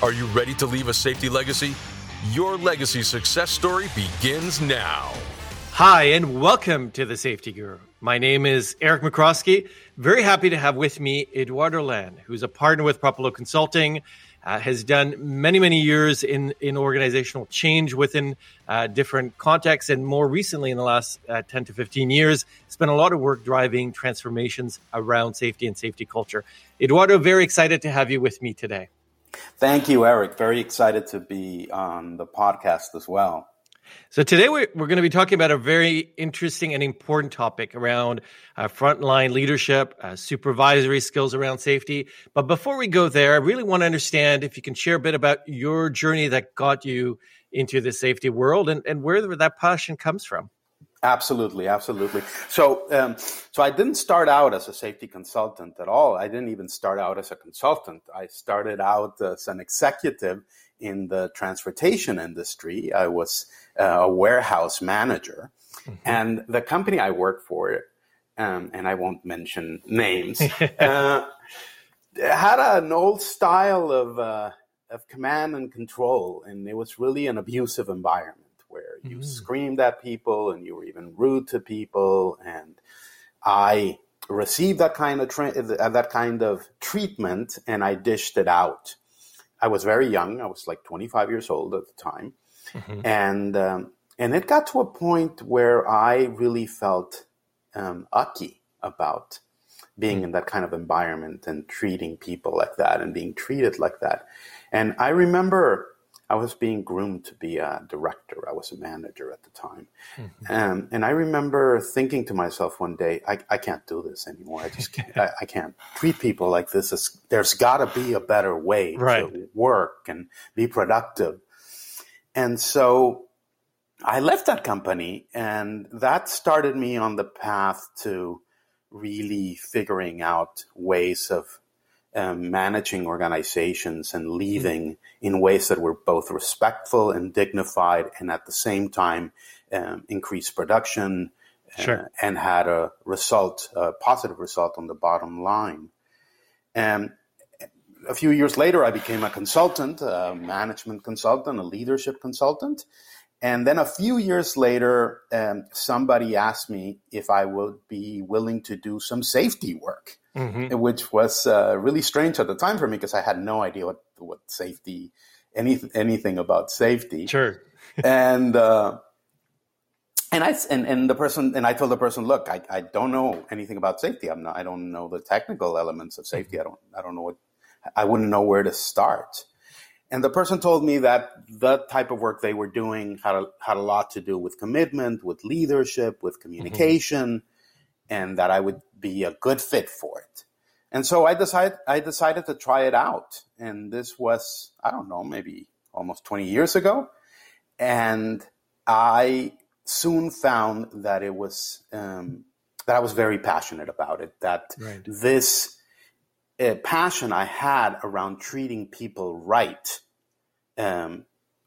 Are you ready to leave a safety legacy? Your legacy success story begins now. Hi, and welcome to the Safety Guru. My name is Eric Michrowski. Very happy to have with me Eduardo Lan, who's a partner with Propulo Consulting, uh, has done many, many years in, in organizational change within uh, different contexts, and more recently, in the last uh, 10 to 15 years, spent a lot of work driving transformations around safety and safety culture. Eduardo, very excited to have you with me today. Thank you, Eric. Very excited to be on the podcast as well. So today we're, we're going to be talking about a very interesting and important topic around uh, frontline leadership, uh, supervisory skills around safety. But before we go there, I really want to understand if you can share a bit about your journey that got you into the safety world and, and where that passion comes from. Absolutely, absolutely. So, um, so I didn't start out as a safety consultant at all. I didn't even start out as a consultant. I started out as an executive in the transportation industry. I was uh, a warehouse manager, mm-hmm. and the company I worked for, um, and I won't mention names, uh, had an old style of uh, of command and control, and it was really an abusive environment where you mm. screamed at people and you were even rude to people. And I received that kind of tra- uh, that kind of treatment, and I dished it out. I was very young. I was like 25 years old at the time, mm-hmm. and um, and it got to a point where I really felt um, ucky about being mm. in that kind of environment and treating people like that and being treated like that. And I remember I was being groomed to be a director. I was a manager at the time. Mm-hmm. Um, and I remember thinking to myself one day, I, I can't do this anymore. I just can't, I, I, can't treat people like this. It's, there's got to be a better way right. to work and be productive. And so I left that company, and that started me on the path to really figuring out ways of um, managing organizations and leading in ways that were both respectful and dignified, and at the same time um, increase production uh, sure. and had a result, a positive result on the bottom line. And a few years later, I became a consultant, a management consultant, a leadership consultant. And then a few years later, um, somebody asked me if I would be willing to do some safety work mm-hmm. which was uh, really strange at the time for me because I had no idea what what safety, any anything about safety. Sure. and uh, and I and, and the person and I told the person, look, I, I don't know anything about safety. I'm not. I don't know the technical elements of safety. Mm-hmm. I don't. I don't know what. I wouldn't know where to start. And the person told me that the type of work they were doing had a, had a lot to do with commitment, with leadership, with mm-hmm. communication, mm-hmm. and that I would be a good fit for it. And so I decided I decided to try it out. And this was, I don't know, maybe almost 20 years ago. And I soon found that it was um, that I was very passionate about it. That right. this uh, passion I had around treating people right um,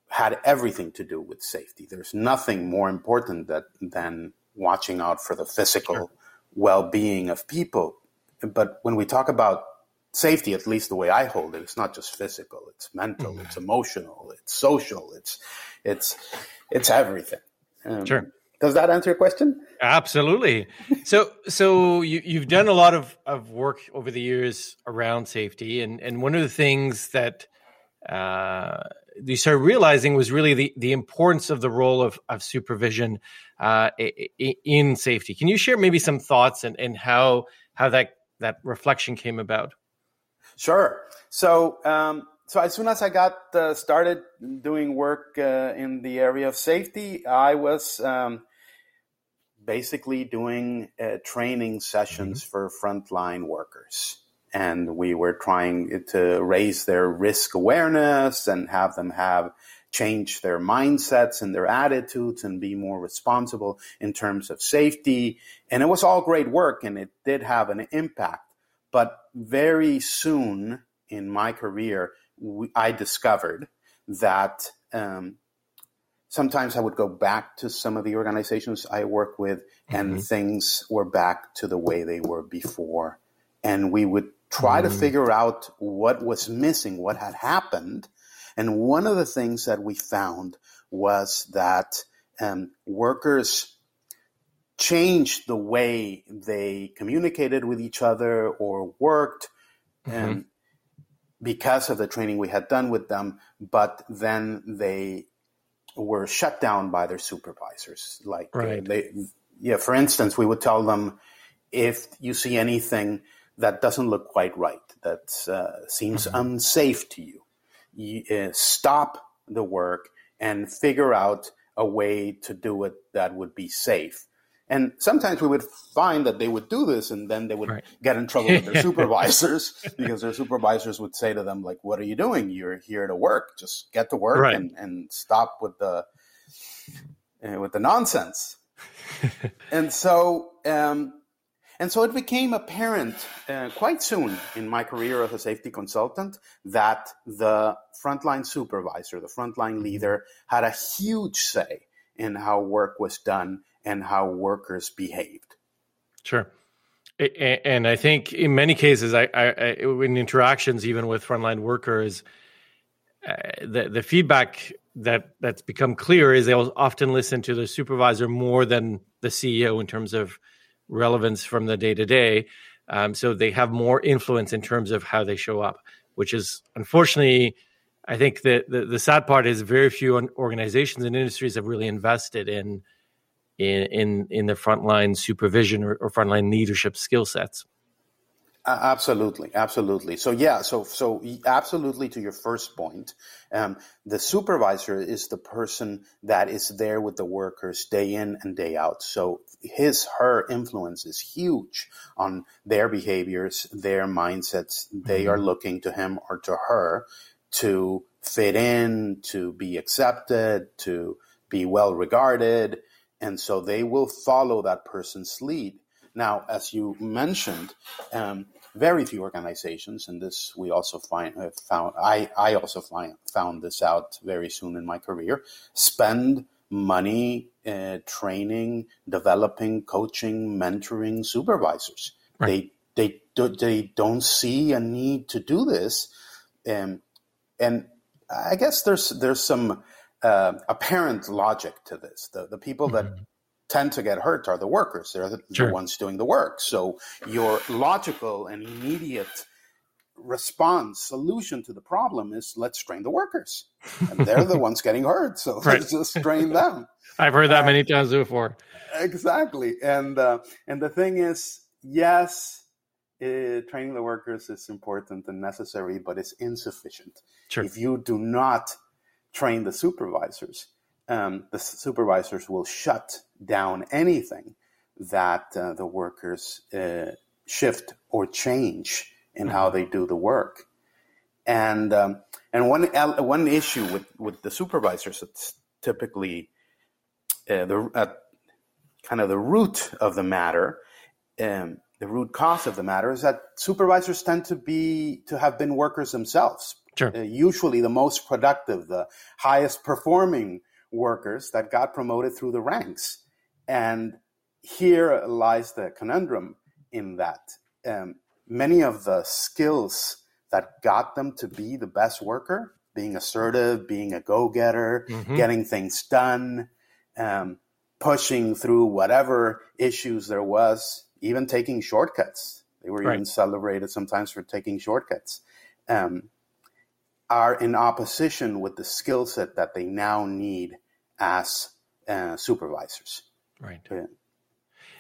had everything to do with safety. There's nothing more important that, than watching out for the physical sure well-being of people. But when we talk about safety, at least the way I hold it, it's not just physical; it's mental, mm-hmm. it's emotional, it's social, it's it's it's everything. Um, sure. Does that answer your question? Absolutely. So, so you, you've done a lot of, of work over the years around safety, and and one of the things that uh, you started realizing was really the, the importance of the role of, of supervision uh, in safety. Can you share maybe some thoughts and, and how how that that reflection came about? Sure. So um, so as soon as I got uh, started doing work uh, in the area of safety, I was um, basically doing uh, training sessions mm-hmm. for frontline workers. and we were trying to raise their risk awareness and have them have change their mindsets and their attitudes and be more responsible in terms of safety. And it was all great work and it did have an impact. But very soon in my career, we, I discovered that um, sometimes I would go back to some of the organizations I work with and mm-hmm. things were back to the way they were before. And we would try mm. to figure out what was missing, what had happened. And one of the things that we found was that um, workers changed the way they communicated with each other or worked mm-hmm. um, because of the training we had done with them, but then they were shut down by their supervisors. Like right. they, yeah, for instance, we would tell them if you see anything that doesn't look quite right, that uh, seems mm-hmm. unsafe to you. you uh, stop the work and figure out a way to do it that would be safe. And sometimes we would find that they would do this and then they would right. get in trouble with their supervisors because their supervisors would say to them, like, what are you doing? You're here to work. Just get to work right. and, and stop with the, uh, with the nonsense. and so, um, and so it became apparent uh, quite soon in my career as a safety consultant that the frontline supervisor, the frontline leader, had a huge say in how work was done and how workers behaved. Sure. And I think in many cases, I, I, in interactions even with frontline workers, uh, the the feedback that that's become clear is they'll often listen to the supervisor more than the CEO in terms of relevance from the day to day. So they have more influence in terms of how they show up, which is unfortunately, I think that the, the sad part is very few organizations and industries have really invested in in in, in the frontline supervision or, or frontline leadership skill sets. Uh, absolutely, absolutely. So yeah, so so absolutely to your first point, um, the supervisor is the person that is there with the workers day in and day out. So his her influence is huge on their behaviors, their mindsets. They mm-hmm. are looking to him or to her to fit in, to be accepted, to be well regarded, and so they will follow that person's lead. Now, as you mentioned, um, very few organizations, and this we also find uh, found. I I also find, found this out very soon in my career. Spend money uh, training, developing, coaching, mentoring supervisors. Right. They they do, they don't see a need to do this, um, and I guess there's there's some uh, apparent logic to this. The the people mm-hmm. that tend to get hurt are the workers. They're the, sure. the ones doing the work. So your logical and immediate response solution to the problem is let's train the workers and they're the ones getting hurt so right. let's just train them i've heard that many times before exactly and uh, and the thing is yes it, training the workers is important and necessary but it's insufficient sure. if you do not train the supervisors um, the supervisors will shut down anything that uh, the workers uh, shift or change in how they do the work. And um, and one one issue with, with the supervisors, it's typically uh, the uh, kind of the root of the matter. Um, the root cause of the matter is that supervisors tend to be to have been workers themselves. Sure. Uh, usually, the most productive, the highest performing workers that got promoted through the ranks. And here lies the conundrum in that um, many of the skills that got them to be the best worker, being assertive, being a go getter, mm-hmm. getting things done, um, pushing through whatever issues there was, even taking shortcuts. They were right. even celebrated sometimes for taking shortcuts. Um, are in opposition with the skill set that they now need as uh, supervisors. Right. Yeah.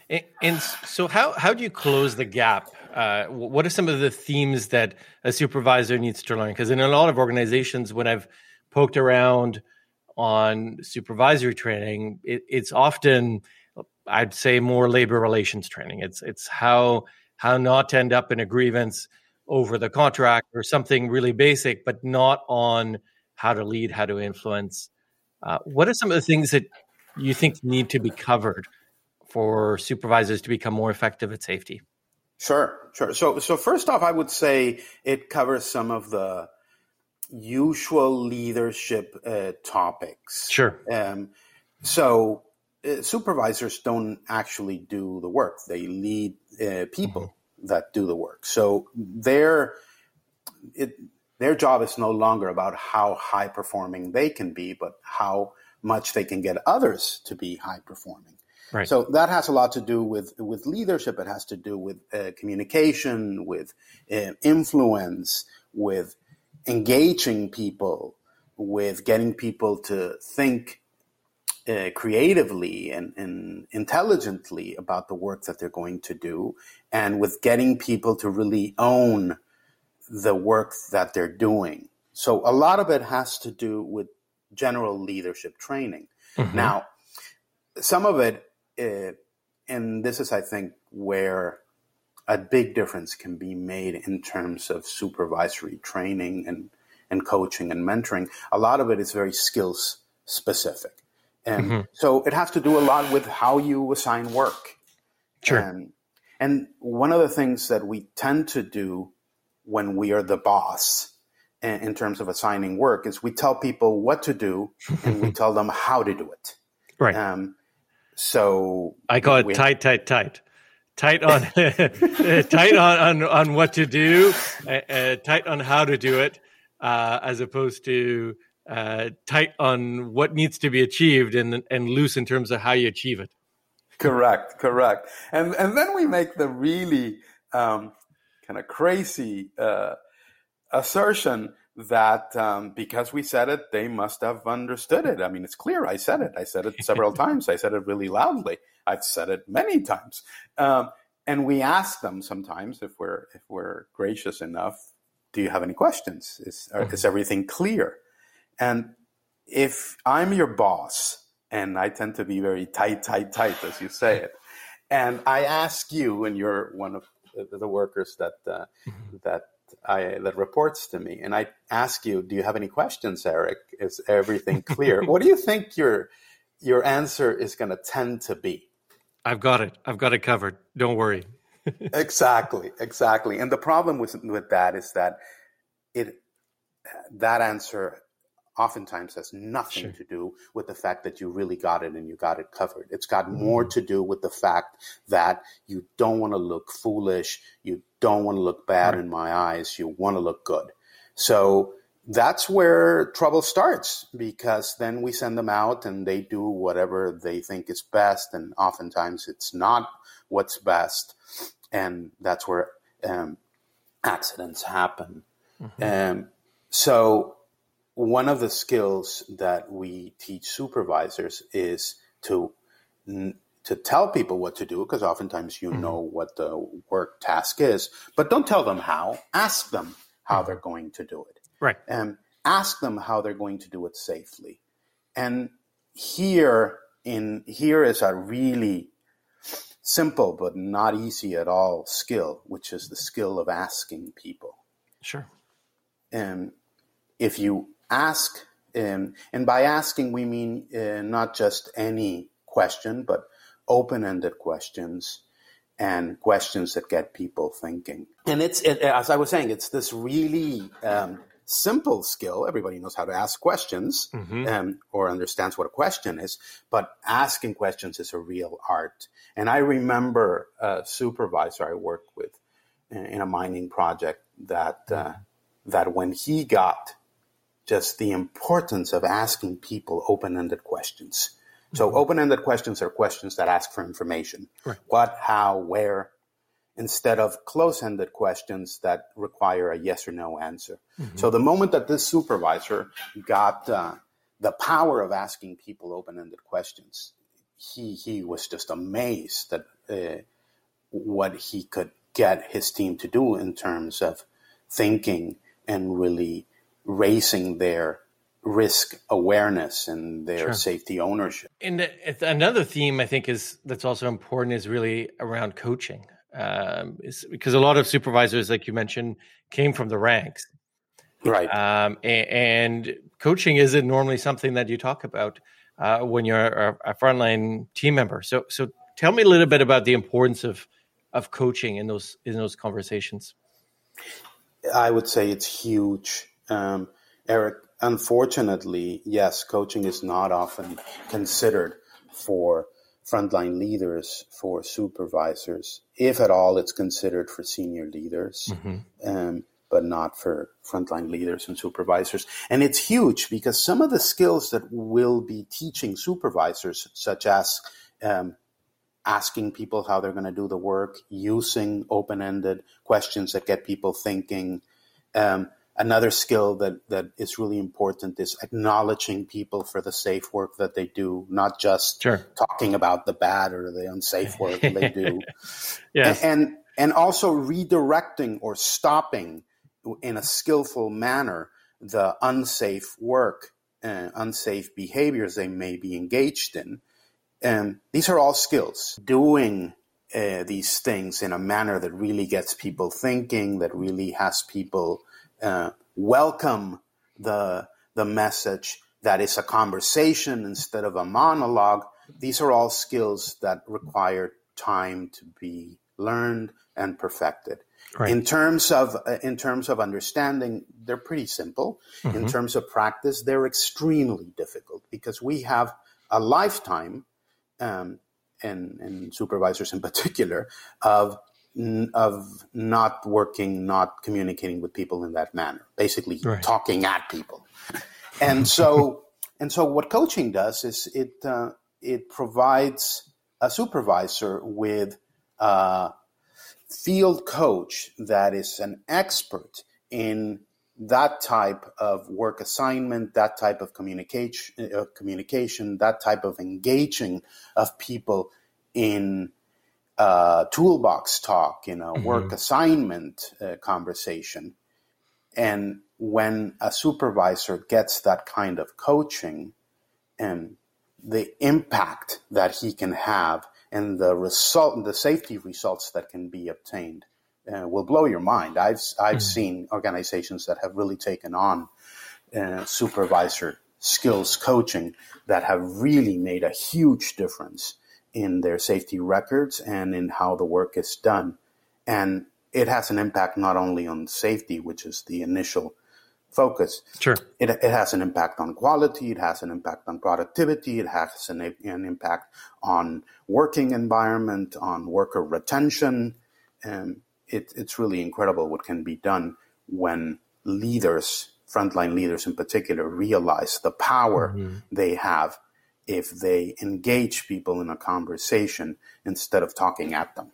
And, and, so, how how do you close the gap? Uh, what are some of the themes that a supervisor needs to learn? Because in a lot of organizations, when I've poked around on supervisory training, it, it's often, I'd say, more labor relations training. It's it's how how not to end up in a grievance, over the contract or something really basic, but not on how to lead, how to influence. Uh, what are some of the things that you think need to be covered for supervisors to become more effective at safety? Sure, sure. So, so first off, I would say it covers some of the usual leadership uh, topics. Sure. Um, so, uh, supervisors don't actually do the work; they lead uh, people mm-hmm. That do the work. So, their it, their job is no longer about how high performing they can be, but how much they can get others to be high performing. Right. So that has a lot to do with with leadership. It has to do with uh, communication, with uh, influence, with engaging people, with getting people to think uh, creatively and, and intelligently about the work that they're going to do, and with getting people to really own the work that they're doing. So a lot of it has to do with general leadership training. Mm-hmm. Now, some of it it, and this is, I think, where a big difference can be made in terms of supervisory training and, and coaching and mentoring. A lot of it is very skills specific. And mm-hmm. so it has to do a lot with how you assign work. Sure. And, and one of the things that we tend to do when we are the boss in, in terms of assigning work is we tell people what to do and we tell them how to do it. Right. Um, so I call it we, tight, tight, tight. Tight on, tight on, on, on what to do, uh, uh, tight on how to do it, uh, as opposed to uh, tight on what needs to be achieved and and loose in terms of how you achieve it. Correct, correct. And and then we make the really um, kind of crazy uh, assertion that um, because we said it, they must have understood it. I mean, it's clear. I said it. I said it several times. I said it really loudly. I've said it many times. Um, and we ask them sometimes if we're if we're gracious enough. Do you have any questions? Is mm-hmm. is everything clear? And if I'm your boss, and I tend to be very tight, tight, tight, as you say it, and I ask you, and you're one of the workers that uh, mm-hmm. that I, that reports to me, and I ask you, "Do you have any questions, Eric? Is everything clear?" what do you think your your answer is going to tend to be? I've got it. I've got it covered. Don't worry. exactly, exactly. And the problem with with that is that it that answer oftentimes has nothing sure. to do with the fact that you really got it and you got it covered. It's got mm-hmm. more to do with the fact that you don't want to look foolish, you don't want to look bad right. in my eyes, you want to look good. So that's where trouble starts because then we send them out and they do whatever they think is best, and oftentimes it's not what's best, and that's where um, accidents happen. Mm-hmm. Um, so one of the skills that we teach supervisors is to to tell people what to do because oftentimes you mm-hmm. know what the work task is but don't tell them how. Ask them how mm-hmm. they're going to do it. Right. And ask them how they're going to do it safely. And here in here is a really simple but not easy at all skill which is the skill of asking people. Sure. And if you ask, um, and by asking we mean uh, not just any question, but open-ended questions and questions that get people thinking. And it's, it, as I was saying, it's this really um, simple skill. Everybody knows how to ask questions mm-hmm. um, or understands what a question is, but asking questions is a real art. And I remember a supervisor I worked with in a mining project that uh, that when he got just the importance of asking people open-ended questions. So mm-hmm. open-ended questions are questions that ask for information. Right. What, how, where, instead of close-ended questions that require a yes or no answer. Mm-hmm. So the moment that this supervisor got uh, the power of asking people open-ended questions, he he was just amazed at uh, what he could get his team to do in terms of thinking and really raising their risk awareness and their sure. safety ownership. And another theme I think is that's also important is really around coaching. um, because a lot of supervisors, like you mentioned, came from the ranks. Right. Um, and, and, coaching isn't normally something that you talk about uh, when you're a, a, frontline team member. So, so tell me a little bit about the importance of of coaching in those in those conversations. I would say it's huge, um, Eric. Unfortunately, yes, coaching is not often considered for frontline leaders, for supervisors. If at all, it's considered for senior leaders. Mm-hmm. Um, but not for frontline leaders and supervisors. And it's huge because some of the skills that we'll be teaching supervisors, such as um, asking people how they're going to do the work, using open ended questions that get people thinking. Um, another skill that, that is really important is acknowledging people for the safe work that they do, not just sure. talking about the bad or the unsafe work they do. yes. And, and, and also redirecting or stopping in a skillful manner the unsafe work, uh, unsafe behaviors they may be engaged in. And these are all skills. Doing uh, these things in a manner that really gets people thinking, that really has people uh, welcome the the message, that is a conversation instead of a monologue. These are all skills that require time to be learned and perfected. Right. In terms of uh, in terms of understanding, they're pretty simple. Mm-hmm. In terms of practice, they're extremely difficult because we have a lifetime, um, and, and supervisors in particular, of of not working, not communicating with people in that manner, basically right. talking at people. And so, and so, what coaching does is it uh, it provides a supervisor with a field coach that is an expert in that type of work assignment, that type of communication, uh, communication, that type of engaging of people in uh, toolbox talk, in a mm-hmm. work assignment uh, conversation. And when a supervisor gets that kind of coaching and the impact that he can have and the result, the safety results that can be obtained uh, will blow your mind. I've I've mm. seen organizations that have really taken on uh, supervisor skills coaching that have really made a huge difference in their safety records and in how the work is done. And it has an impact not only on safety, which is the initial focus. Sure. It, it has an impact on quality. It has an impact on productivity. It has an, an impact on working environment, on worker retention. And it, it's really incredible what can be done when leaders, frontline leaders in particular, realize the power mm-hmm. they have if they engage people in a conversation instead of talking at them.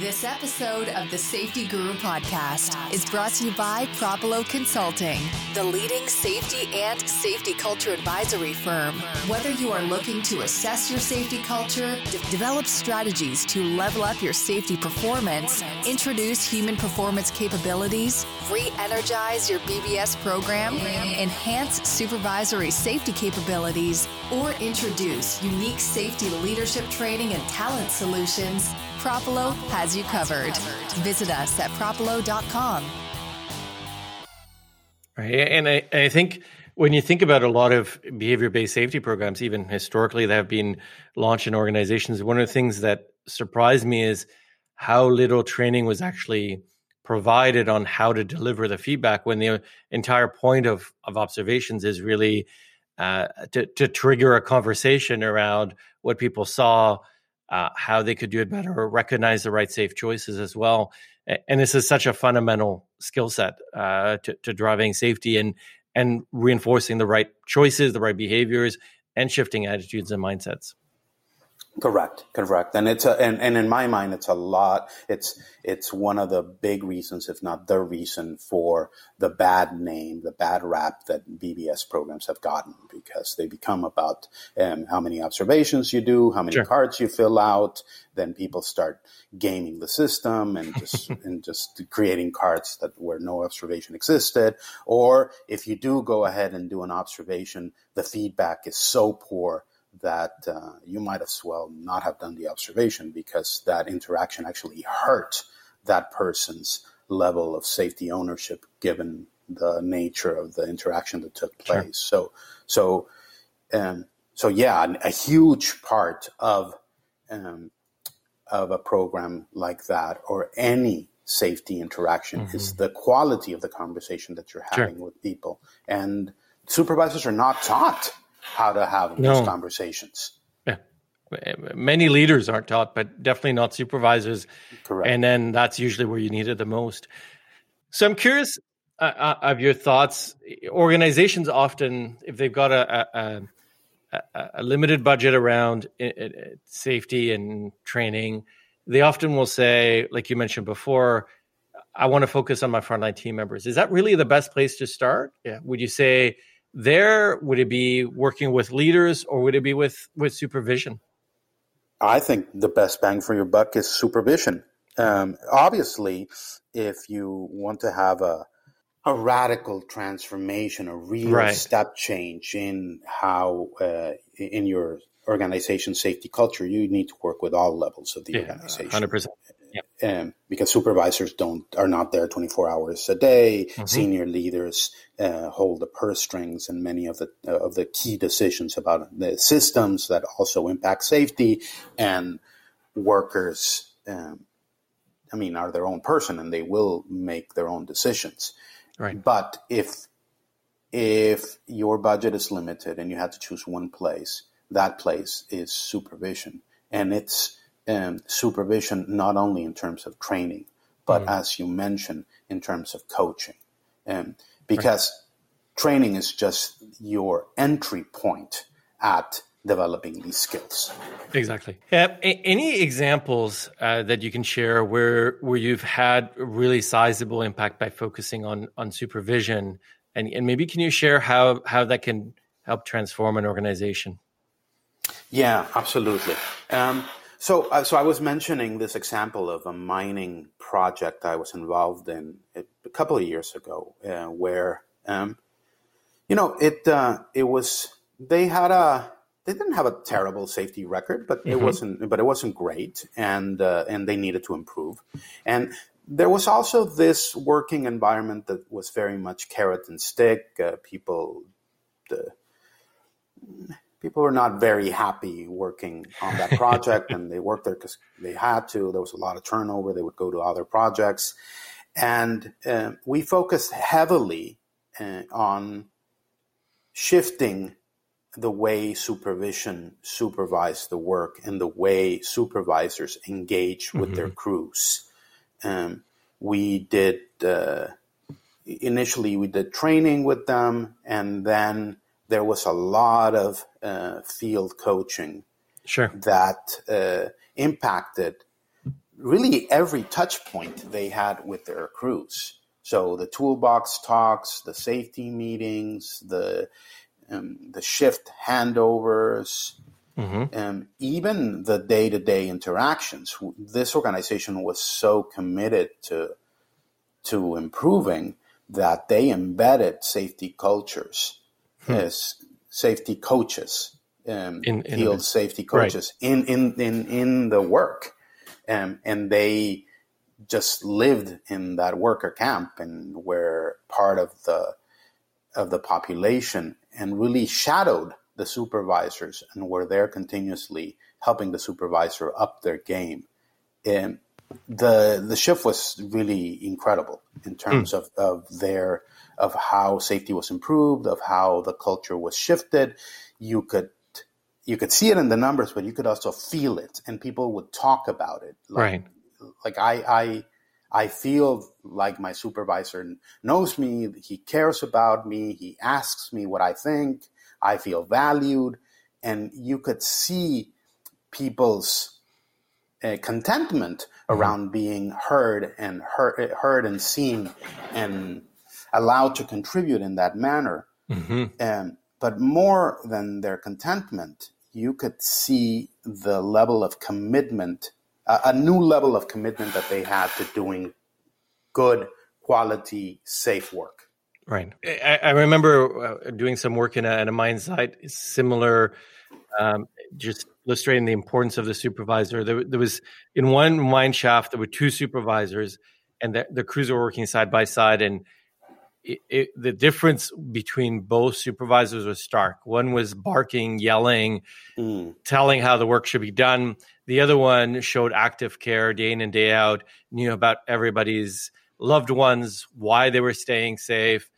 This episode of the Safety Guru podcast is brought to you by Propulo Consulting, the leading safety and safety culture advisory firm. Whether you are looking to assess your safety culture, de- develop strategies to level up your safety performance, introduce human performance capabilities, re energize your BBS program, enhance supervisory safety capabilities, or introduce unique safety leadership training and talent solutions, Propulo has you covered. Visit us at propulo.com. Right. And I, I think when you think about a lot of behavior based safety programs, even historically, that have been launched in organizations, one of the things that surprised me is how little training was actually provided on how to deliver the feedback when the entire point of, of observations is really uh, to, to trigger a conversation around what people saw uh, how they could do it better recognize the right safe choices as well. And this is such a fundamental skill set uh, to, to driving safety and and reinforcing the right choices, the right behaviors, and shifting attitudes and mindsets. Correct, correct, and it's a and, and in my mind, it's a lot. It's it's one of the big reasons, if not the reason, for the bad name, the bad rap that BBS programs have gotten because they become about um, how many observations you do, how many sure. cards you fill out. Then people start gaming the system and just and just creating cards that where no observation existed. Or if you do go ahead and do an observation, the feedback is so poor that uh, you might as well not have done the observation because that interaction actually hurt that person's level of safety ownership given the nature of the interaction that took place. Sure. So, so, um, so yeah, a huge part of um, of a program like that or any safety interaction mm-hmm. is the quality of the conversation that you're having sure. with people. And supervisors are not taught how to have no. those conversations. Yeah. Many leaders aren't taught, but definitely not supervisors. Correct. And then that's usually where you need it the most. So I'm curious uh, uh of your thoughts. Organizations often, if they've got a, a, a, a limited budget around it, it, safety and training, they often will say, like you mentioned before, I want to focus on my frontline team members. Is that really the best place to start? Yeah. Would you say there would it be working with leaders or would it be with with supervision? I think the best bang for your buck is supervision. Um, obviously if you want to have a a radical transformation a real right. step change in how uh, in your organization safety culture you need to work with all levels of the yeah, organization. 100% yeah. um, because supervisors don't are not there 24 hours a day. Mm-hmm. Senior leaders uh, hold the purse strings and many of the uh, of the key decisions about the systems that also impact safety and workers. Um, I mean, are their own person and they will make their own decisions. Right. But if if your budget is limited and you have to choose one place, that place is supervision, and it's um, supervision not only in terms of training, but mm. as you mentioned, in terms of coaching. Um, because right. training is just your entry point at developing these skills. Exactly. Yeah. Any examples uh, that you can share where where you've had really sizable impact by focusing on on supervision, and and maybe can you share how how that can help transform an organization? Yeah, absolutely. Um, so, uh, so I was mentioning this example of a mining project I was involved in a couple of years ago, uh, where, um, you know, it uh, it was they had a they didn't have a terrible safety record, but mm-hmm. it wasn't but it wasn't great, and uh, and they needed to improve, and there was also this working environment that was very much carrot and stick. Uh, people, the people were not very happy working on that project and they worked there because they had to. There was a lot of turnover. They would go to other projects. And uh, we focused heavily uh, on shifting the way supervision supervise the work and the way supervisors engage with mm-hmm. their crews. Um, we did uh, initially we did training with them and then there was a lot of uh, field coaching sure. that uh, impacted really every touch point they had with their crews. So the toolbox talks, the safety meetings, the um, the shift handovers, mm-hmm. um, even the day to day interactions. This organization was so committed to to improving that they embedded safety cultures hmm. as safety coaches, um, in, in field safety coaches right. in, in, in, in the work. Um, and they just lived in that worker camp and were part of the, of the population and really shadowed the supervisors and were there continuously helping the supervisor up their game. And the the shift was really incredible in terms mm. of, of their of how safety was improved, of how the culture was shifted. You could you could see it in the numbers, but you could also feel it, and people would talk about it. Like, right. Like I I I feel like my supervisor knows me. He cares about me. He asks me what I think. I feel valued, and you could see people's uh, contentment mm-hmm. around being heard and heard, heard and seen and allowed to contribute in that manner. Mm-hmm. Um, but more than their contentment, you could see the level of commitment, uh, a new level of commitment that they had to doing good, quality, safe work. Right. I, I remember uh, doing some work in a, in a mine site, similar um, just illustrating the importance of the supervisor. There, there, was in one mine shaft there were two supervisors, and the, the crews were working side by side, and it, it, the difference between both supervisors was stark. One was barking, yelling, mm. telling how the work should be done. The other one showed active care day in and day out, knew about everybody's loved ones, why they were staying safe.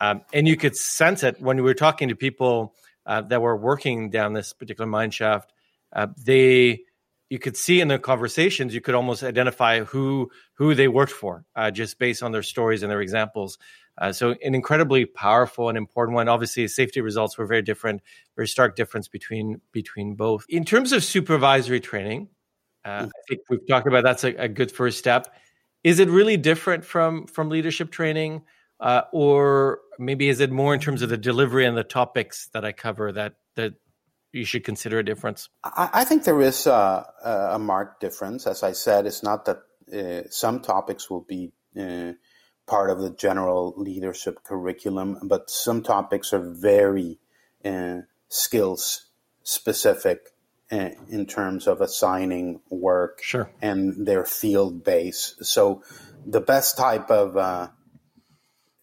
Um, and you could sense it when we were talking to people uh, that were working down this particular mine shaft. Uh, they, you could see in the conversations, you could almost identify who who they worked for uh, just based on their stories and their examples. Uh, so an incredibly powerful and important one. Obviously, safety results were very different, very stark difference between between both. In terms of supervisory training, uh, I think we've talked about that's a, a, good first step. Is it really different from from leadership training, uh, or maybe is it more in terms of the delivery and the topics that I cover that that you should consider a difference? I, I think there is a, a, marked difference. As I said, it's not that uh, some topics will be uh, part of the general leadership curriculum, but some topics are very uh, skills specific uh, in terms of assigning work sure. and their field base. So the best type of uh,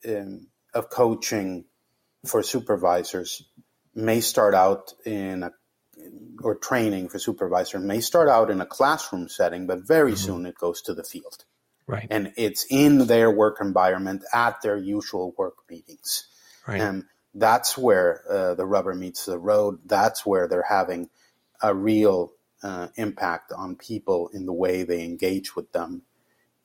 um, of coaching for supervisors may start out in a or training for supervisor may start out in a classroom setting, but very mm-hmm. soon it goes to the field. Right. And it's in their work environment at their usual work meetings. Right. And that's where uh, the rubber meets the road. That's where they're having a real uh, impact on people in the way they engage with them,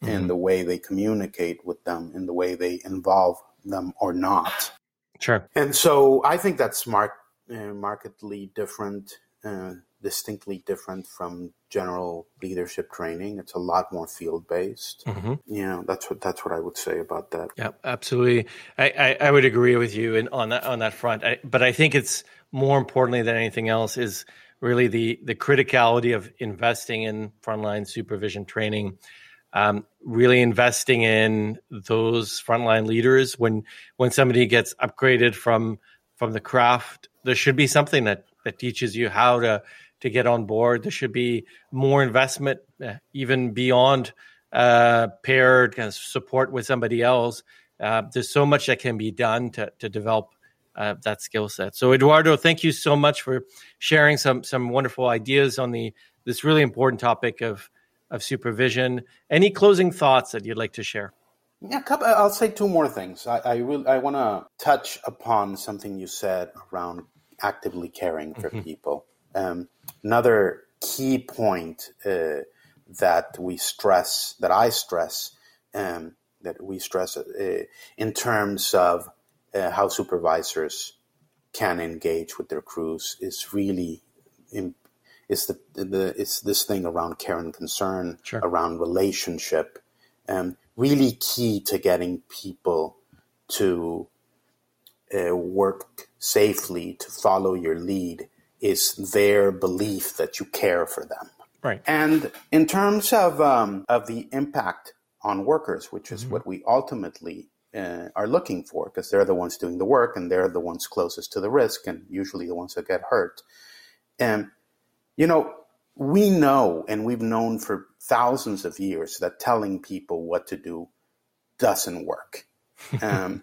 mm-hmm. in the way they communicate with them, in the way they involve them or not. Sure. And so I think that's smart, markedly different uh, distinctly different from general leadership training. It's a lot more field based. Mm-hmm. You know, that's what that's what I would say about that. Yeah, absolutely. I, I, I would agree with you in, on that on that front. I, but I think it's more importantly than anything else is really the the criticality of investing in frontline supervision training. Um, really investing in those frontline leaders when when somebody gets upgraded from from the craft there should be something that that teaches you how to to get on board. There should be more investment, uh, even beyond uh, paired kind of support with somebody else. Uh, there's so much that can be done to to develop uh, that skill set. So, Eduardo, thank you so much for sharing some some wonderful ideas on the this really important topic of of supervision. Any closing thoughts that you'd like to share? Yeah, I'll say two more things. I, I really I want to touch upon something you said around actively caring for mm-hmm. people. Um, another key point uh, that we stress, that I stress, um, that we stress uh, in terms of uh, how supervisors can engage with their crews is really in, is the, the it's this thing around care and concern, sure. around relationship, um, really key to getting people to uh, work safely, to follow your lead, is their belief that you care for them. Right. And in terms of um, of the impact on workers, which is mm-hmm. what we ultimately uh, are looking for, because they're the ones doing the work and they're the ones closest to the risk, and usually the ones that get hurt. And you know, we know, and we've known for thousands of years that telling people what to do doesn't work. Um,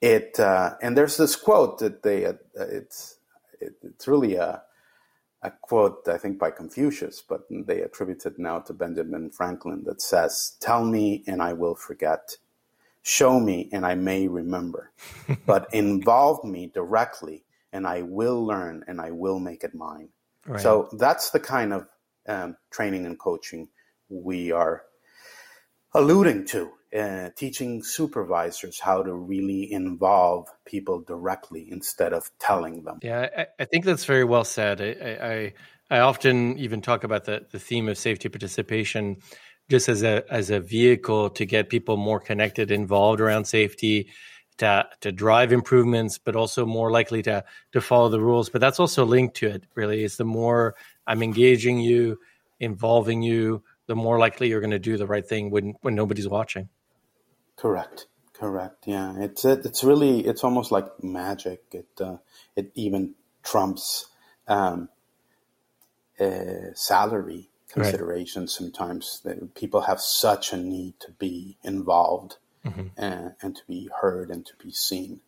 it uh, and there's this quote that they uh, it's it, it's really a a quote I think by Confucius, but they attribute it now to Benjamin Franklin that says, "Tell me and I will forget, show me and I may remember, but involve me directly and I will learn and I will make it mine." Right. So that's the kind of um, training and coaching we are alluding to uh, teaching supervisors how to really involve people directly instead of telling them. Yeah, I, I think that's very well said. I, I, I often even talk about the, the theme of safety participation just as a as a vehicle to get people more connected, involved around safety, to to drive improvements, but also more likely to to follow the rules. But that's also linked to it. Really, is the more I'm engaging you, involving you, the more likely you're going to do the right thing when when nobody's watching. Correct. Correct. Yeah. It's it, it's really it's almost like magic. It uh, it even trumps um, uh, salary considerations. Right. Sometimes people have such a need to be involved mm-hmm. and, and, to be heard and to be seen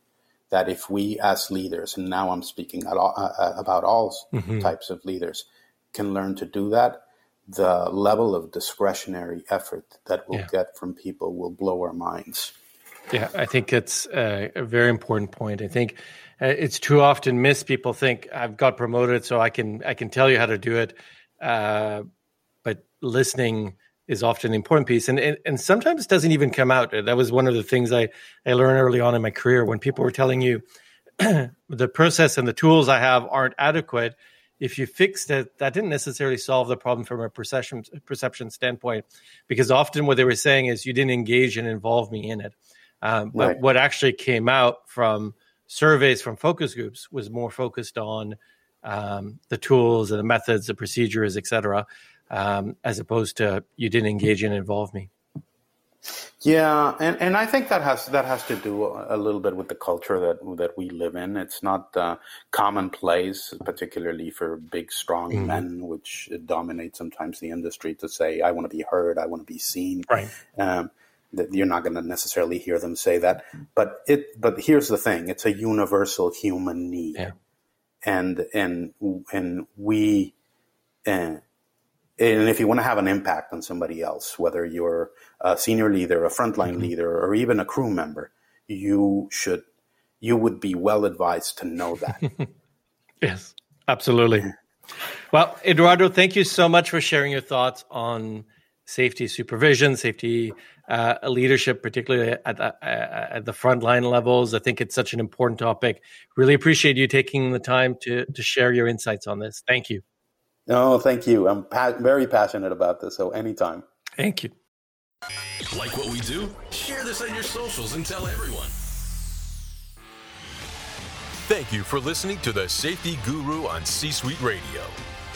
that if we as leaders, and now I'm speaking all, uh, uh, about all mm-hmm. types of leaders, can learn to do that, the level of discretionary effort that we'll yeah. get from people will blow our minds. Yeah, I think it's a, a very important point. I think uh, it's too often missed. People think I've got promoted, so I can I can tell you how to do it, uh, but listening is often the important piece, and, and and sometimes it doesn't even come out. That was one of the things I I learned early on in my career when people were telling you the process and the tools I have aren't adequate. If you fixed it, that didn't necessarily solve the problem from a perception perception standpoint, because often what they were saying is you didn't engage and involve me in it. Um, right. But what actually came out from surveys from focus groups was more focused on um, the tools and the methods, the procedures, et cetera, um, as opposed to you didn't engage and involve me. Yeah, and, and I think that has that has to do a little bit with the culture that that we live in. It's not uh, commonplace, particularly for big, strong mm-hmm. men, which dominate sometimes the industry, to say, "I want to be heard, I want to be seen." Right. Um, that you're not going to necessarily hear them say that but it but here's the thing it's a universal human need yeah. and and and we and, and if you want to have an impact on somebody else whether you're a senior leader a frontline mm-hmm. leader or even a crew member you should you would be well advised to know that yes absolutely well eduardo thank you so much for sharing your thoughts on safety supervision, safety uh, leadership, particularly at the, uh, at the frontline levels. I think it's such an important topic. Really appreciate you taking the time to to share your insights on this. Thank you. No, thank you. I'm pa- very passionate about this, so anytime. Thank you. Like what we do? Share this on your socials and tell everyone. Thank you for listening to the Safety Guru on C Suite Radio.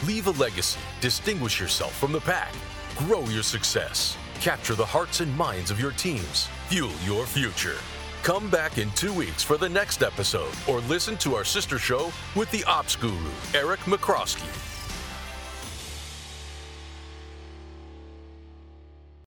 Leave a legacy, distinguish yourself from the pack Grow your success. Capture the hearts and minds of your teams. Fuel your future. Come back in two weeks for the next episode or listen to our sister show with the Ops Guru, Eric Michrowski.